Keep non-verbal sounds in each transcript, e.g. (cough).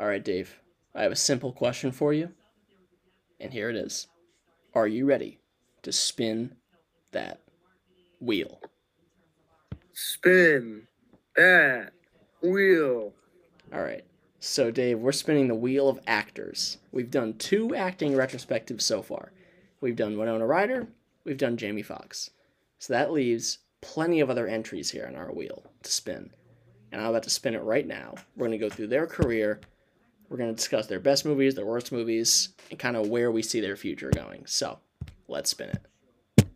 All right, Dave. I have a simple question for you. And here it is. Are you ready to spin that wheel? Spin that wheel. All right. So, Dave, we're spinning the wheel of actors. We've done two acting retrospectives so far. We've done Winona Ryder, we've done Jamie Foxx. So that leaves plenty of other entries here on our wheel to spin. And I'm about to spin it right now. We're going to go through their career. We're going to discuss their best movies, their worst movies, and kind of where we see their future going. So, let's spin it.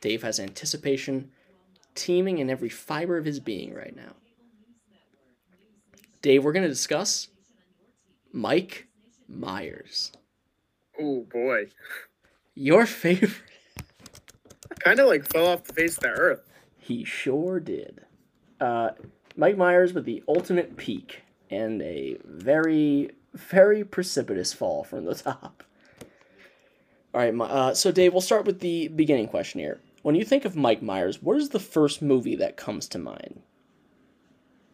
Dave has anticipation teeming in every fiber of his being right now. Dave, we're going to discuss Mike Myers. Oh boy. Your favorite. Kind of like fell off the face of the earth. He sure did. Uh, Mike Myers with the ultimate peak and a very, very precipitous fall from the (laughs) top. All right, uh, so Dave, we'll start with the beginning question here. When you think of Mike Myers, what is the first movie that comes to mind?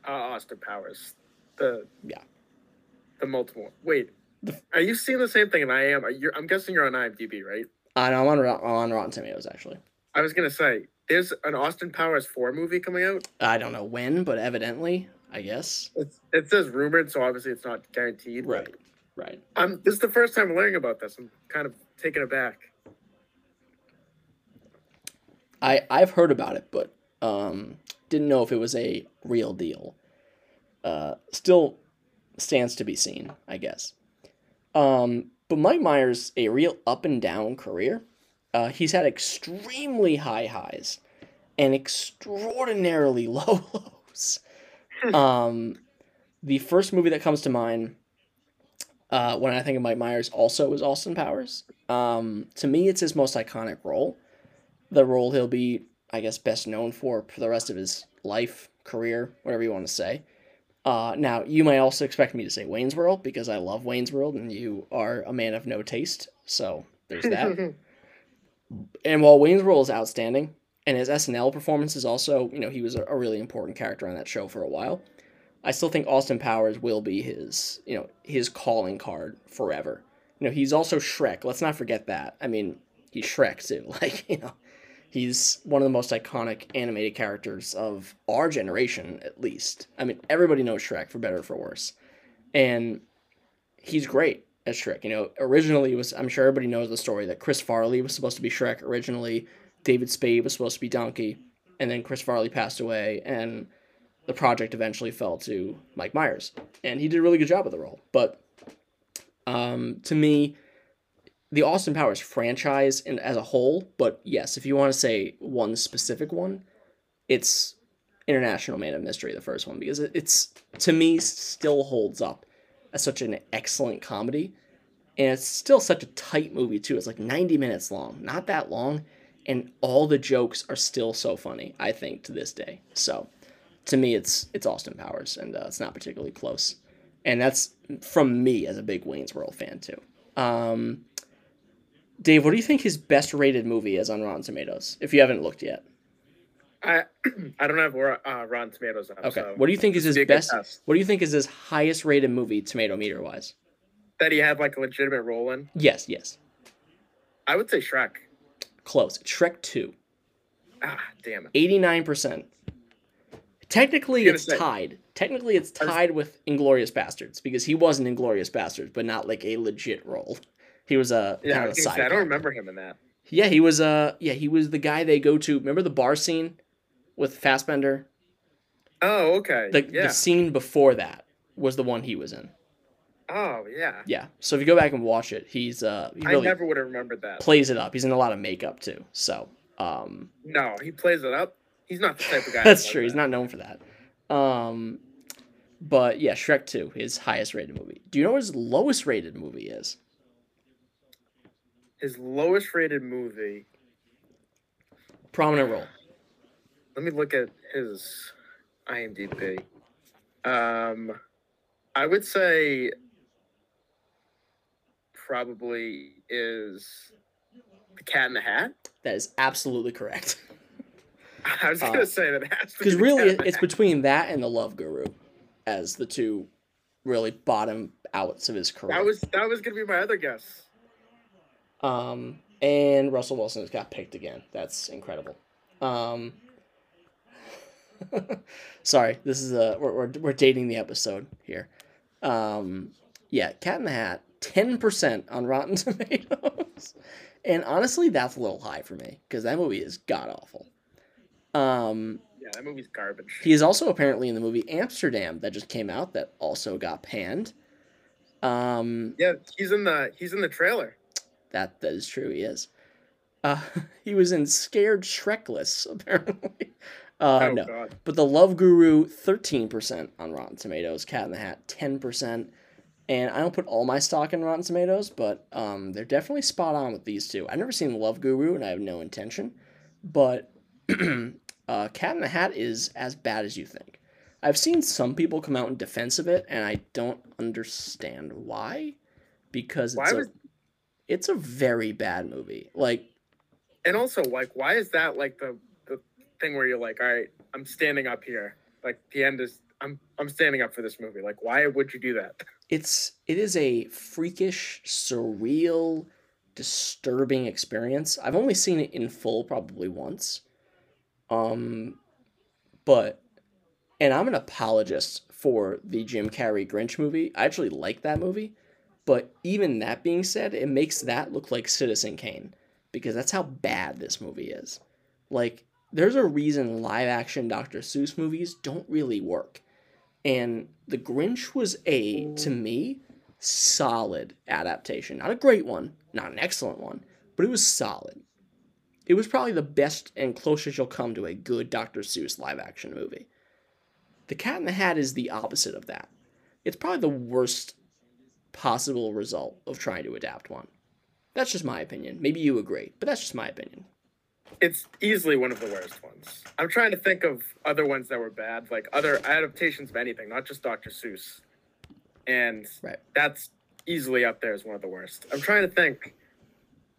Uh, Austin Powers. The Yeah. the multiple. Wait, The- are you seeing the same thing? And I am. You're, I'm guessing you're on IMDb, right? Uh, no, I'm on, on Rotten Tomatoes, actually. I was gonna say there's an Austin Powers four movie coming out. I don't know when, but evidently, I guess. It's, it says rumored, so obviously it's not guaranteed. Right, right. I'm. This is the first time I'm learning about this. I'm kind of taken aback. I I've heard about it, but um, didn't know if it was a real deal. Uh, still stands to be seen, I guess. Um, but Mike Myers a real up and down career. Uh, he's had extremely high highs and extraordinarily (laughs) low lows. (laughs) um, the first movie that comes to mind uh, when I think of Mike Myers also is Austin Powers. Um, to me, it's his most iconic role the role he'll be, I guess, best known for for the rest of his life, career, whatever you want to say. Uh, now, you may also expect me to say Wayne's World because I love Wayne's World and you are a man of no taste. So there's that. (laughs) and while Wayne's World is outstanding, and his SNL performance is also, you know, he was a, a really important character on that show for a while. I still think Austin Powers will be his, you know, his calling card forever. You know, he's also Shrek. Let's not forget that. I mean, he's Shrek too. (laughs) Like, you know, he's one of the most iconic animated characters of our generation, at least. I mean, everybody knows Shrek for better or for worse, and he's great as Shrek. You know, originally it was I'm sure everybody knows the story that Chris Farley was supposed to be Shrek originally. David Spade was supposed to be Donkey, and then Chris Farley passed away, and the project eventually fell to Mike Myers, and he did a really good job of the role. But um, to me, the Austin Powers franchise and as a whole, but yes, if you want to say one specific one, it's International Man of Mystery, the first one, because it- it's to me still holds up as such an excellent comedy, and it's still such a tight movie too. It's like ninety minutes long, not that long, and all the jokes are still so funny. I think to this day. So, to me, it's it's Austin Powers, and uh, it's not particularly close, and that's from me as a big Wayne's World fan too. Um, Dave, what do you think his best rated movie is on Rotten Tomatoes? If you haven't looked yet. I (clears throat) I don't have uh, Rotten Tomatoes up. Okay. So What do you think is his be a good best? test. What do you think is his highest rated movie, tomato meter wise? that he had like a legitimate role in. Yes, yes. I would say Shrek. Close. Shrek 2. Ah, damn it. 89%. Technically, it's say- tied. Technically, it's I was- tied with Inglourious Basterds because he was in Inglourious Basterds, but not like a legit role. He was a Yeah, kind I, of a side. I don't remember him in that. Yeah, he was. Uh, yeah, he was the guy they go to. Remember the bar scene with Fassbender? Oh, okay. The, yeah. the scene before that was the one he was in. Oh, yeah. Yeah. So if you go back and watch it, he's uh he I never would have remembered that. plays it up. He's in a lot of makeup too. So um no, he plays it up. He's not the type of guy. (laughs) that's true. does He's not known for that. Um but yeah, Shrek 2, his highest rated movie. Do you know what his lowest rated movie is? His lowest rated movie. Prominent role. Let me look at his IMDb. Um, I would say probably is the Cat in the Hat. That is absolutely correct. (laughs) I was Uh, gonna say that it has to be Because really, it's between that and The Love Guru. as the two really bottom outs of his career. That was that was gonna be my other guess. Um, and Russell Wilson has got picked again. That's incredible. Um, (laughs) sorry, this is a we're, we're, we're dating the episode here. Um, yeah, Cat in the Hat, ten percent on Rotten (laughs) Tomatoes, and honestly, that's a little high for me because that movie is god awful. Um, Yeah, that movie's garbage. he is also apparently in the movie Amsterdam that just came out that also got panned. Um, Yeah, he's in the he's in the trailer. That that is true. He is. Uh, (laughs) he was in Scared Shrekless (laughs) apparently. Uh, oh no, god. but the Love Guru thirteen percent on Rotten Tomatoes. Cat in the Hat ten percent. And I don't put all my stock in Rotten Tomatoes, but um, they're definitely spot on with these two. I've never seen Love Guru, and I have no intention. But (clears throat) uh, Cat in the Hat is as bad as you think. I've seen some people come out in defense of it, and I don't understand why. Because Why it's a, was it's a very bad movie. Like and also like why is that like the the thing where you're like, all right, I'm standing up here. Like the end is I'm I'm standing up for this movie. Like why would you do that? (laughs) it's it is a freakish, surreal, disturbing experience. I've only seen it in full probably once. Um but and I'm an apologist for the Jim Carrey Grinch movie. I actually like that movie, but even that being said, it makes that look like Citizen Kane because that's how bad this movie is. Like there's a reason live action Dr. Seuss movies don't really work. And The Grinch was a, to me, solid adaptation. Not a great one, not an excellent one, but it was solid. It was probably the best and closest you'll come to a good Dr. Seuss live action movie. The Cat in the Hat is the opposite of that. It's probably the worst possible result of trying to adapt one. That's just my opinion. Maybe you agree, but that's just my opinion. It's easily one of the worst ones. I'm trying to think of other ones that were bad, like other adaptations of anything, not just Dr. Seuss. And Right. that's easily up there as one of the worst. I'm trying to think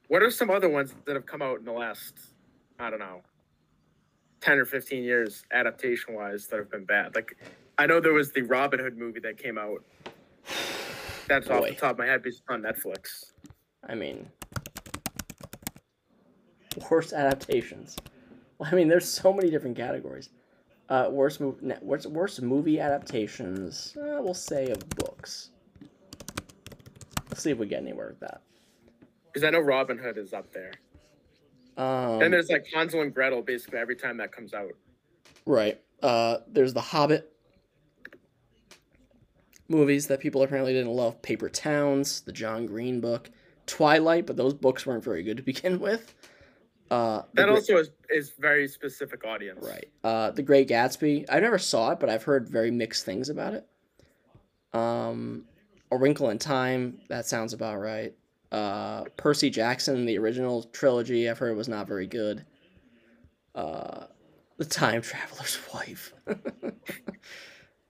what are some other ones that have come out in the last, I don't know, 10 or 15 years, adaptation wise, that have been bad? Like, I know there was the Robin Hood movie that came out. That's off the top of my head because it's on Netflix. I mean, worst adaptations. Well, (laughs) I mean, there's so many different categories. Uh, worst movie, worst, worst movie adaptations. Uh, we'll say of books. Let's see if we get anywhere with that. Because I know Robin Hood is up there. Um, Then there's like Hansel and Gretel basically every time that comes out. Right. Uh, there's the Hobbit movies that people apparently didn't love. Paper Towns, the John Green book, Twilight, but those books weren't very good to begin (laughs) with. Uh, That also is, is very specific audience. Right. Uh, the Great Gatsby. I never saw it, but I've heard very mixed things about it. Um, A Wrinkle in Time. That sounds about right. Uh, Percy Jackson, the original trilogy. I've heard was not very good. Uh, the Time Traveler's (laughs) Wife.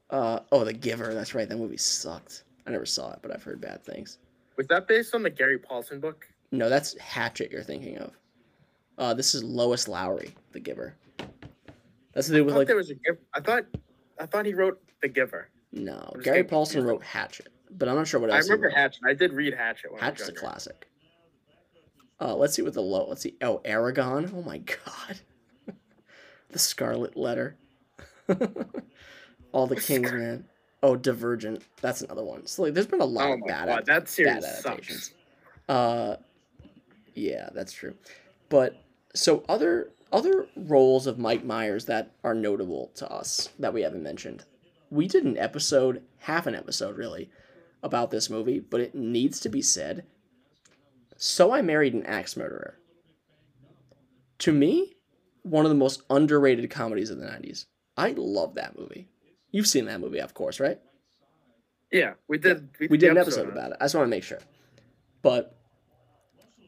uh, oh, The Giver. That's right. That movie sucked. I never saw it, but I've heard bad things. Was that based on the Gary Paulsen book? No, that's Hatchet you're thinking of. Uh, this is Lois Lowry, The Giver. That's the I dude with like there was a giver. I thought I thought he wrote The Giver. No, Gary Paulsen wrote Hatchet, but I'm not sure what I else. he remember. Hatchet. I did read Hatchet when Hatchet's I a was younger. classic. Uh, let's see what the low. Let's see. Oh, Eragon. Oh my God. (laughs) the Scarlet Letter. (laughs) All the King's Men. Oh, Divergent. That's another one. So like, there's been a lot Oh of bad, god, ad- that series bad adaptations. sucks. Uh, yeah, that's true. But so other other roles of Mike Myers that are notable to us that we haven't mentioned. We did an episode, half an episode really, about this movie, but it needs to be said. So I married an axe murderer. To me, one of the most underrated comedies of the '90s. I love that movie. You've seen that movie, of course, right? Yeah, we did. We the did an episode about it. I just want to make sure. But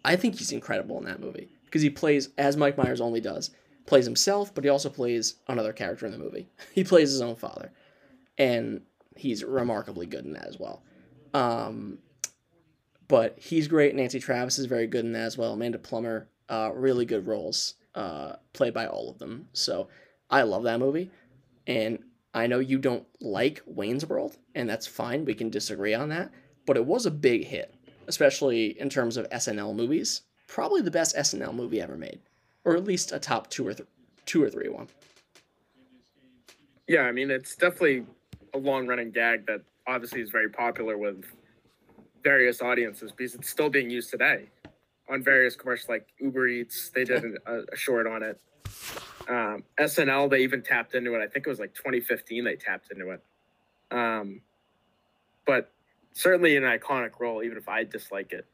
I think he's incredible in that movie because he plays as Mike Myers only does. Plays himself, but he also plays another character in the movie. (laughs) He plays his own father, and he's remarkably good in that as well. Um, but he's great. Nancy Travis is very good in that as well. Amanda Plummer, uh, really good roles, uh, played by all of them. So I love that movie, and I know you don't like Wayne's World, and that's fine. We can disagree on that, but it was a big hit, especially in terms of SNL movies. Probably the best SNL movie ever made, or at least a top two or th- two or three one. Yeah, I mean, it's definitely a long running gag that obviously is very popular with various audiences because it's still being used today on various commercials like Uber Eats. They did a, a short on it. Um, SNL, they even tapped into it. I think it was like 2015 they tapped into it. Um, but certainly an iconic role, even if I dislike it.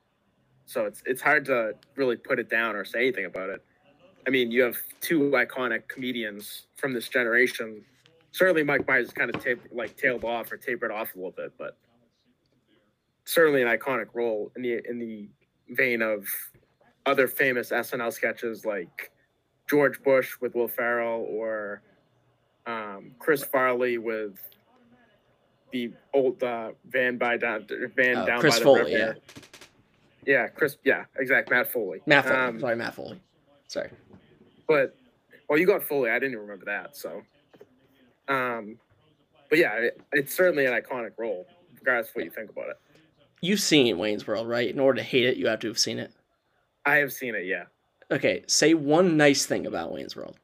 So it's it's hard to really put it down or say anything about it. I mean, you have two iconic comedians from this generation certainly Mike Myers kind of taped, like tailed off or tapered off a little bit, but certainly an iconic role in the in the vein of other famous SNL sketches like George Bush with Will Ferrell or um, Chris Farley with the old uh, van by down van Uh, down Chris by the Foley, river. Yeah, Chris. Yeah, exactly. Matt Foley. Matt Foley. Um, Sorry, Matt Foley. Sorry. but well, you got Foley. I didn't even remember that. So, um, but yeah, it, it's certainly an iconic role, regardless of what you think about it. You've seen Wayne's World, right? In order to hate it, you have to have seen it. I have seen it. Yeah. Okay, say one nice thing about Wayne's World.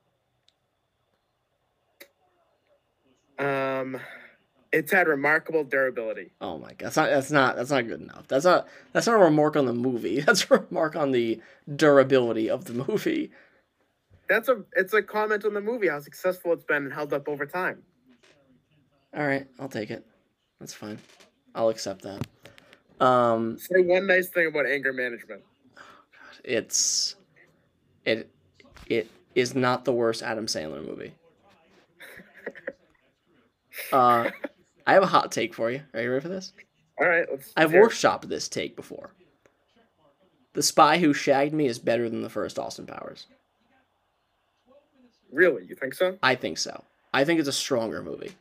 Um, it's had remarkable durability. Oh my god, that's not that's not that's not good enough. That's not that's not a remark on the movie. (laughs) That's a remark on the durability of the movie. That's a it's a comment on the movie how successful it's been and held up over time. All right, I'll take it. That's fine. I'll accept that. Um, Say one nice thing about anger management. it's it it is not the worst Adam Sandler movie. (laughs) Uh, I have a hot take for you. Are you ready for this? All right, let's. I've workshopped this take before. The Spy Who Shagged Me is better than the first Austin Powers. Really, you think so? I think so. I think it's a stronger movie.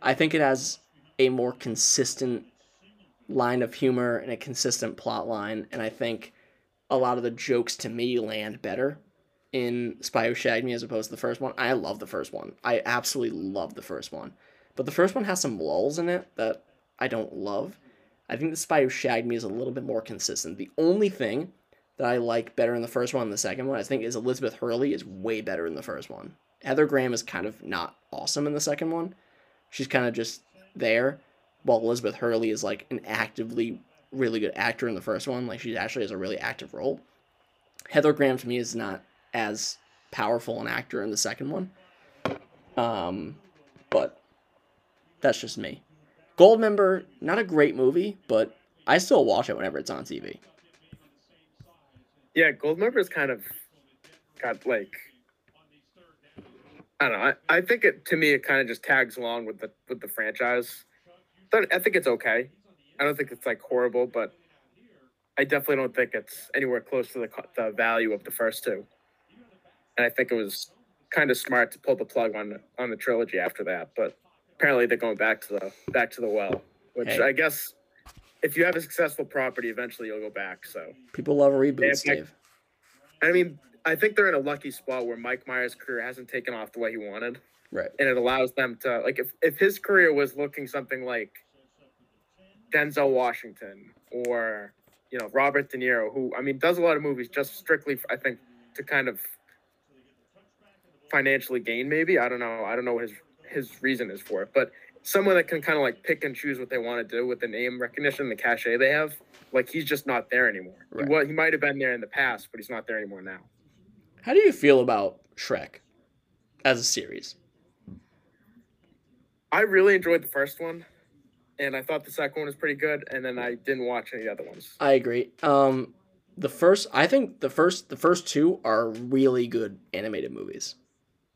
I think it has a more consistent line of humor and a consistent plot line, and I think a lot of the jokes to me land better in Spy Who Shagged Me as opposed to the first one. I love the first one. I absolutely love the first one. But the first one has some lulls in it that I don't love. I think the Spy Who Shagged Me is a little bit more consistent. The only thing that I like better in the first one than the second one, I think, is Elizabeth Hurley is way better in the first one. Heather Graham is kind of not awesome in the second one. She's kind of just there, while Elizabeth Hurley is like an actively really good actor in the first one. Like she actually has a really active role. Heather Graham to me is not as powerful an actor in the second one. Um, but that's just me. Goldmember, not a great movie, but I still watch it whenever it's on TV. Yeah, Goldmember's kind of got like I don't know. I, I think it to me it kind of just tags along with the with the franchise. I think it's okay. I don't think it's like horrible, but I definitely don't think it's anywhere close to the the value of the first two. And I think it was kind of smart to pull the plug on on the trilogy after that. But apparently they're going back to the back to the well, which Hey. I guess if you have a successful property, eventually you'll go back. So. People love reboots, Yeah, Dave. I mean, I think they're in a lucky spot where Mike Myers' career hasn't taken off the way he wanted, Right. and it allows them to like if if his career was looking something like Denzel Washington or you know Robert De Niro, who I mean does a lot of movies just strictly I think to kind of financially gain maybe I don't know I don't know what his his reason is for it, but someone that can kind of like pick and choose what they want to do with the name recognition, the cachet they have. Like he's just not there anymore. Right. He, wa- he might have been there in the past, but he's not there anymore now. How do you feel about Shrek as a series? I really enjoyed the first one, and I thought the second one was pretty good, and then I didn't watch any other ones. I agree. Um, the first, I think the first, the first two are really good animated movies.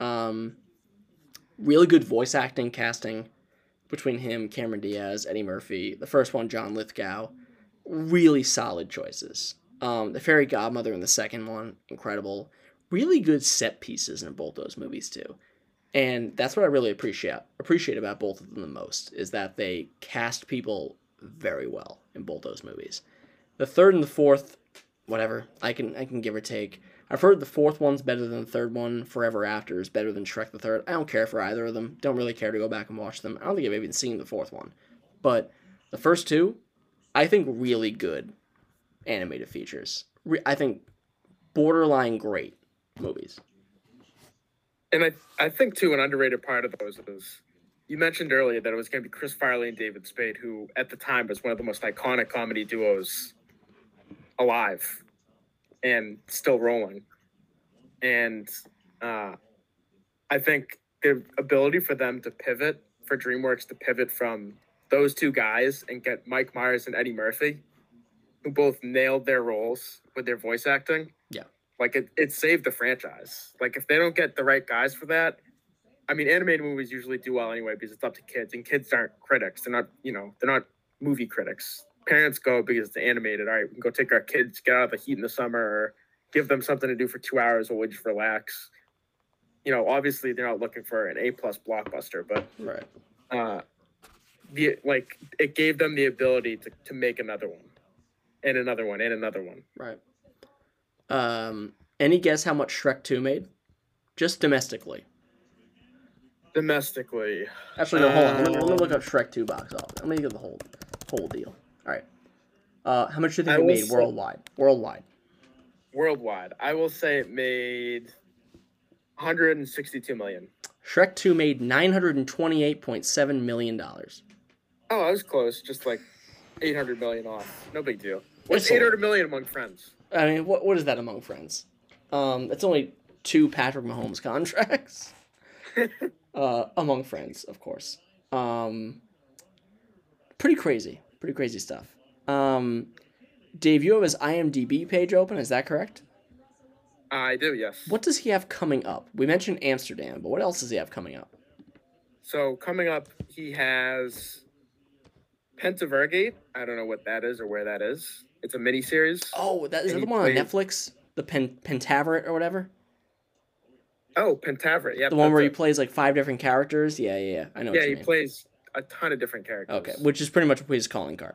Um, really good voice acting, casting between him, Cameron Diaz, Eddie Murphy. The first one, John Lithgow, really solid choices. Um, the Fairy Godmother in the second one, incredible. Really good set pieces in both those movies too. And that's what I really appreciate appreciate about both of them the most is that they cast people very well in both those movies. The third and the fourth, whatever, I can I can give or take. I've heard the fourth one's better than the third one. Forever After is better than Shrek the Third. I don't care for either of them. Don't really care to go back and watch them. I don't think I've even seen the fourth one, but the first two, I think really good animated features. Re- I think borderline great movies. And I, I think too an underrated part of those is you mentioned earlier that it was going to be Chris Farley and David Spade, who at the time was one of the most iconic comedy duos alive and still rolling. And uh, I think the ability for them to pivot, for DreamWorks to pivot from those two guys and get Mike Myers and Eddie Murphy, who both nailed their roles with their voice acting. Yeah. Like it, it saved the franchise. Like if they don't get the right guys for that, I mean, animated movies usually do well anyway because it's up to kids, and kids aren't critics. They're not, you know, they're not movie critics. Parents go because it's animated. All right, we can go take our kids, get out of the heat in the summer, or give them something to do for two hours while we just relax. You know, obviously they're not looking for an A plus blockbuster, but Right. uh, the like it gave them the ability to, to make another one, and another one, and another one. Right. Um. Any guess how much Shrek Two made? Just domestically. Domestically, Actually, no. Hold on. Let me, let me Um, look up Shrek Two box office. Let me get the whole whole deal. All right. Uh, how much do you I think it made say- worldwide? Worldwide. worldwide, I will say it made 162 million. Shrek Two made nine hundred and twenty-eight point seven million dollars. Oh, I was close, just like 800 million off. No big deal. What's It's 800 million among friends? I mean, what what is that among friends? Um, it's only two Patrick Mahomes (laughs) contracts. (laughs) uh, among friends, of course. Um, pretty crazy, pretty crazy stuff. Um, Dave, you have his IMDb page open. Is that correct? I do, yes. What does he have coming up? We mentioned Amsterdam, but what else does he have coming up? So coming up, he has Pentaverate. I don't know what that is or where that is. It's a mini series. Oh, that is that the he one on Netflix, the Pen Pentaverate or whatever. Oh, Pentaverate. Yeah, The one where he plays like five different characters. Yeah, yeah, yeah. I know. Yeah, he mean. plays a ton of different characters. Okay, which is pretty much his calling card.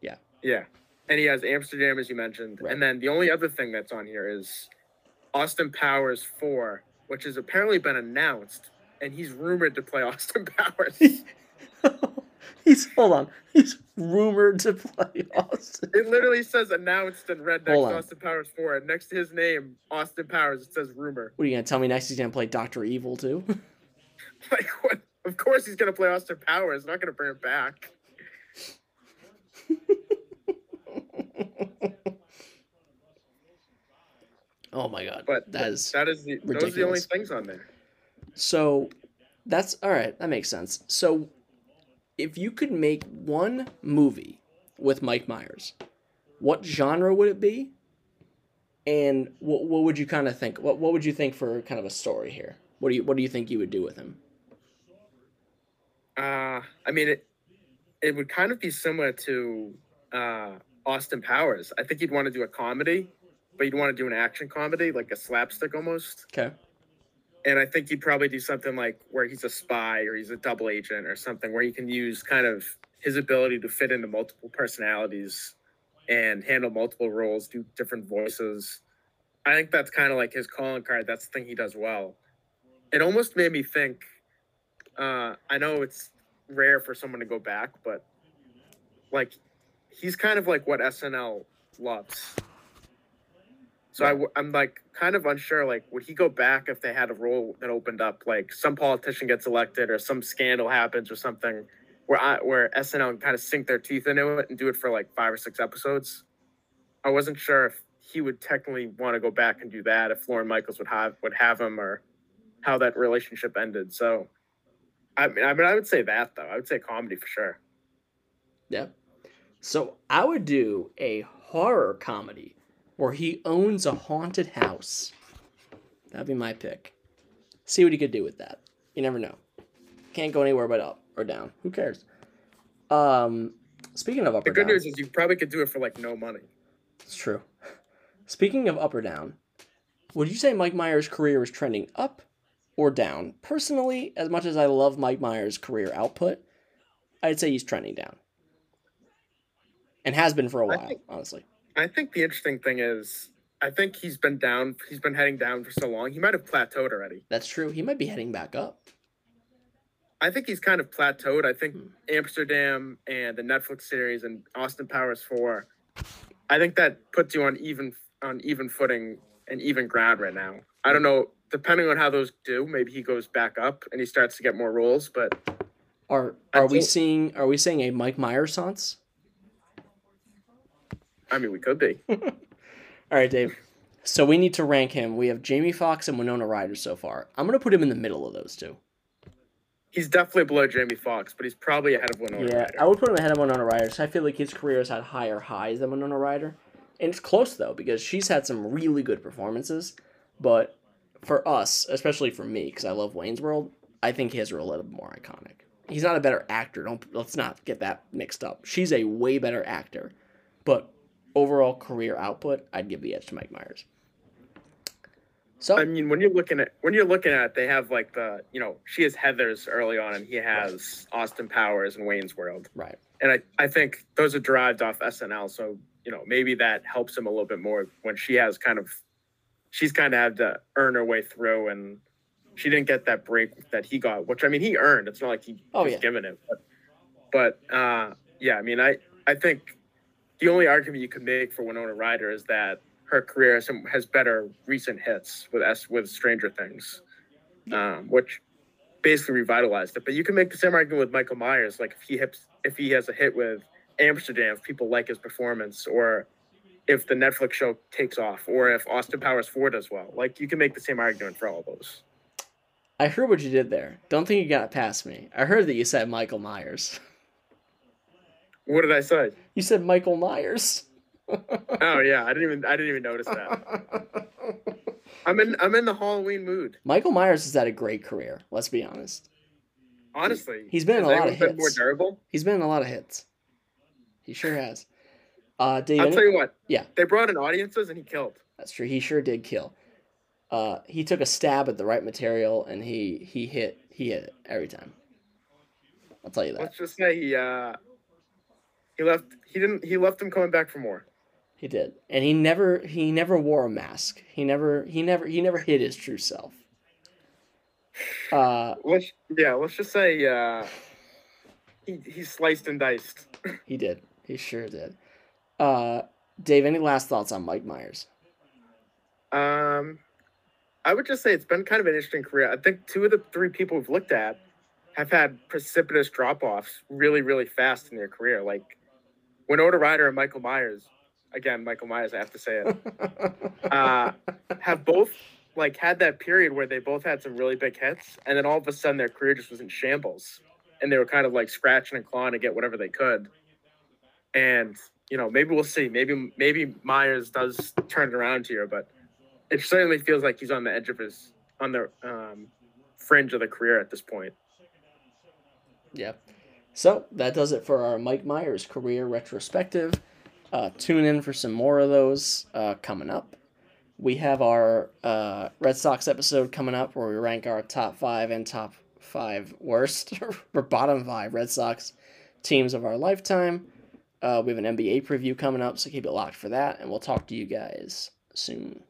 Yeah. Yeah, and he has Amsterdam, as you mentioned. Right. And then the only other thing that's on here is Austin Powers 4, which has apparently been announced. And he's rumored to play (laughs) Austin Powers. (laughs) he's hold on. He's rumored to play (laughs) Austin. it literally says announced in red next to. Austin Powers 4. And next to his name, Austin Powers, it says rumor. What are you gonna tell me next? He's gonna play Doctor Evil too? Like, what? Of course he's going to play Austin Powers. Not going to bring him back. (laughs) oh my god, But that is That is the, those are the only things on there. so. That's all right. That makes sense. So, if you could make one movie with Mike Myers, what genre would it be? And what what would you kind of think? What what would you think for kind of a story here? What do you what do you think you would do with him? Uh, I mean, it it would kind of be similar to uh, Austin Powers. I think you'd want to do a comedy, but you'd want to do an action comedy, like a slapstick almost. Okay. And I think you'd probably do something like where he's a spy or he's a double agent or something where you can use kind of his ability to fit into multiple personalities and handle multiple roles, do different voices. I think that's kind of like his calling card. That's the thing he does well. It almost made me think. Uh, I know it's rare for someone to go back, but like he's kind of like what SNL loves. So I, am like kind of unsure. Like, would he go back if they had a role that opened up? Like, some politician gets elected, or some scandal happens, or something, where I, where SNL can kind of sink their teeth into it and do it for like five or six episodes. I wasn't sure if he would technically want to go back and do that, if Lorne Michaels would have would have him, or how that relationship ended. So, I mean, I mean, I would say that though. I would say comedy for sure. Yep. So I would do a horror comedy where he owns a haunted house. That'd be my pick. See what he could do with that. You never know. Can't go anywhere but up or down. Who cares? Um, speaking of up The or good down, news is you probably could do it for like no money. it's true. (laughs) Speaking of up or down, would you say Mike Myers' career is trending up or down? Personally, as much as I love Mike Myers' career output, I'd say he's trending down. And has been for a while, think- honestly. I think the interesting thing is, I think he's been down. He's been heading down for so long. He might have plateaued already. That's true. He might be heading back up. I think he's kind of plateaued. I think Hmm. Amsterdam and the Netflix series and Austin Powers four. I think that puts you on even on even footing and even ground right now. I don't know. Depending on how those do, maybe he goes back up and he starts to get more roles. But Are are we seeing are we seeing a Mike Myers sense? I mean, we could be. (laughs) All right, Dave. So we need to rank him. We have Jamie Foxx and Winona Ryder so far. I'm gonna put him in the middle of those two. He's definitely below Jamie Foxx, but he's probably ahead of Winona Yeah, Ryder. I would put him ahead of Winona Ryder. So I feel like his career has had higher highs than Winona Ryder, and it's close though because she's had some really good performances. But for us, especially for me, because I love Wayne's World, I think his are a little bit more iconic. He's not a better actor. Don't let's not get that mixed up. She's a way better actor, but overall career output, I'd give the edge to Mike Myers. So I mean, when you're looking at when you're looking at, it, they have like the you know she has Heathers early on, and he has Austin Powers and Wayne's World, right, and I I think those are derived off SNL, so you know maybe that helps him a little bit more when she has kind of she's kind of had to earn her way through, and she didn't get that break that he got, which I mean he earned. It's not like he Oh, was yeah. given it, but but uh, yeah, I mean I I think the only argument you could make for Winona Ryder is that her career has, has better recent hits with S with Stranger Things, um, which basically revitalized it. But you can make the same argument with Michael Myers. Like if he hits, if he has a hit with Amsterdam, if people like his performance, or if the Netflix show takes off, or if Austin Powers Four does well. Like you can make the same argument for all those. I heard what you did there. Don't think you got past me. I heard that you said Michael Myers. What did I say? You said Michael Myers. (laughs) Oh yeah, I didn't even I didn't even notice that. (laughs) I'm in I'm in the Halloween mood. Michael Myers has had a great career. Let's be honest. Honestly, He's been in a lot of hits. more durable. He's been in a lot of hits. He sure has. Uh, I'll tell you what. Yeah. They brought in audiences and he killed. that's true. He sure did kill. Uh, he took a stab at the right material and he he hit he hit it every time. I'll tell you that Let's just say he uh he left he didn't he left him coming back for more. he did, and he never he never wore a mask. He never he never he never hid his true self. (sighs) Uh, Let's yeah, let's just say uh he he sliced and diced. he did. He sure did. Uh, Dave, any last thoughts on Mike Myers? Um I would just say it's been kind of an interesting career. I think two of the three people we've looked at have had precipitous drop offs really, really fast in their career. Like Winona Ryder and Michael Myers, again, Michael Myers, I have to say it. (laughs) Uh, have both like had that period where they both had some really big hits, and then all of a sudden their career just was in shambles, and they were kind of like scratching and clawing to get whatever they could. And you know, maybe we'll see. Maybe maybe Myers does turn it around here, but it certainly feels like he's on the edge of his on the um, fringe of the career at this point. Yeah. So that does it for our Mike Myers career retrospective. Uh, tune in for some more of those uh, coming up. We have our uh, Red Sox episode coming up where we rank our top five and top five worst (laughs) or bottom five Red Sox teams of our lifetime. Uh, we have an NBA preview coming up, so keep it locked for that, and we'll talk to you guys soon.